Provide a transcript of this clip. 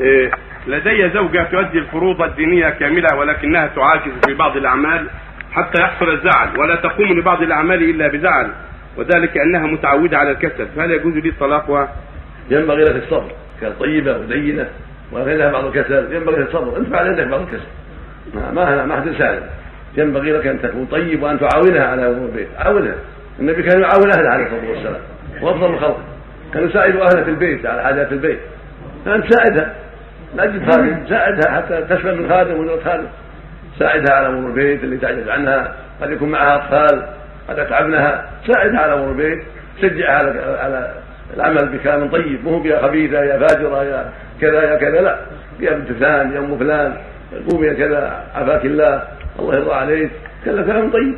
إيه، لدي زوجة تؤدي الفروض الدينية كاملة ولكنها تعاكس في بعض الأعمال حتى يحصل الزعل ولا تقوم لبعض الأعمال إلا بزعل وذلك أنها متعودة على الكسل. فهل يجوز لي طلاقها؟ ينبغي لك الصبر كانت طيبة ودينة ولكنها بعض الكسل ينبغي لك الصبر أنت فعل عندك بعض الكسل. ما ما حد سالم ينبغي لك أن تكون طيب وأن تعاونها على أمور البيت. عاونها. النبي كان يعاون أهله عليه الصلاة والسلام. وأفضل الخلق كان يساعد أهله في البيت على حاجات البيت. فأنت ساعدها. تجد خادم ساعدها حتى تشمل من خادم ومن خادم. ساعدها على أمور البيت اللي تعجز عنها قد يكون معها أطفال قد أتعبنها. ساعدها على أمور البيت شجعها على على العمل بكلام طيب مو بها خبيثه يا فاجرة يا كذا يا كذا لا. يا بنت فلان يا أم فلان قومي يا كذا عافاك الله الله يرضى عليك. كلام طيب.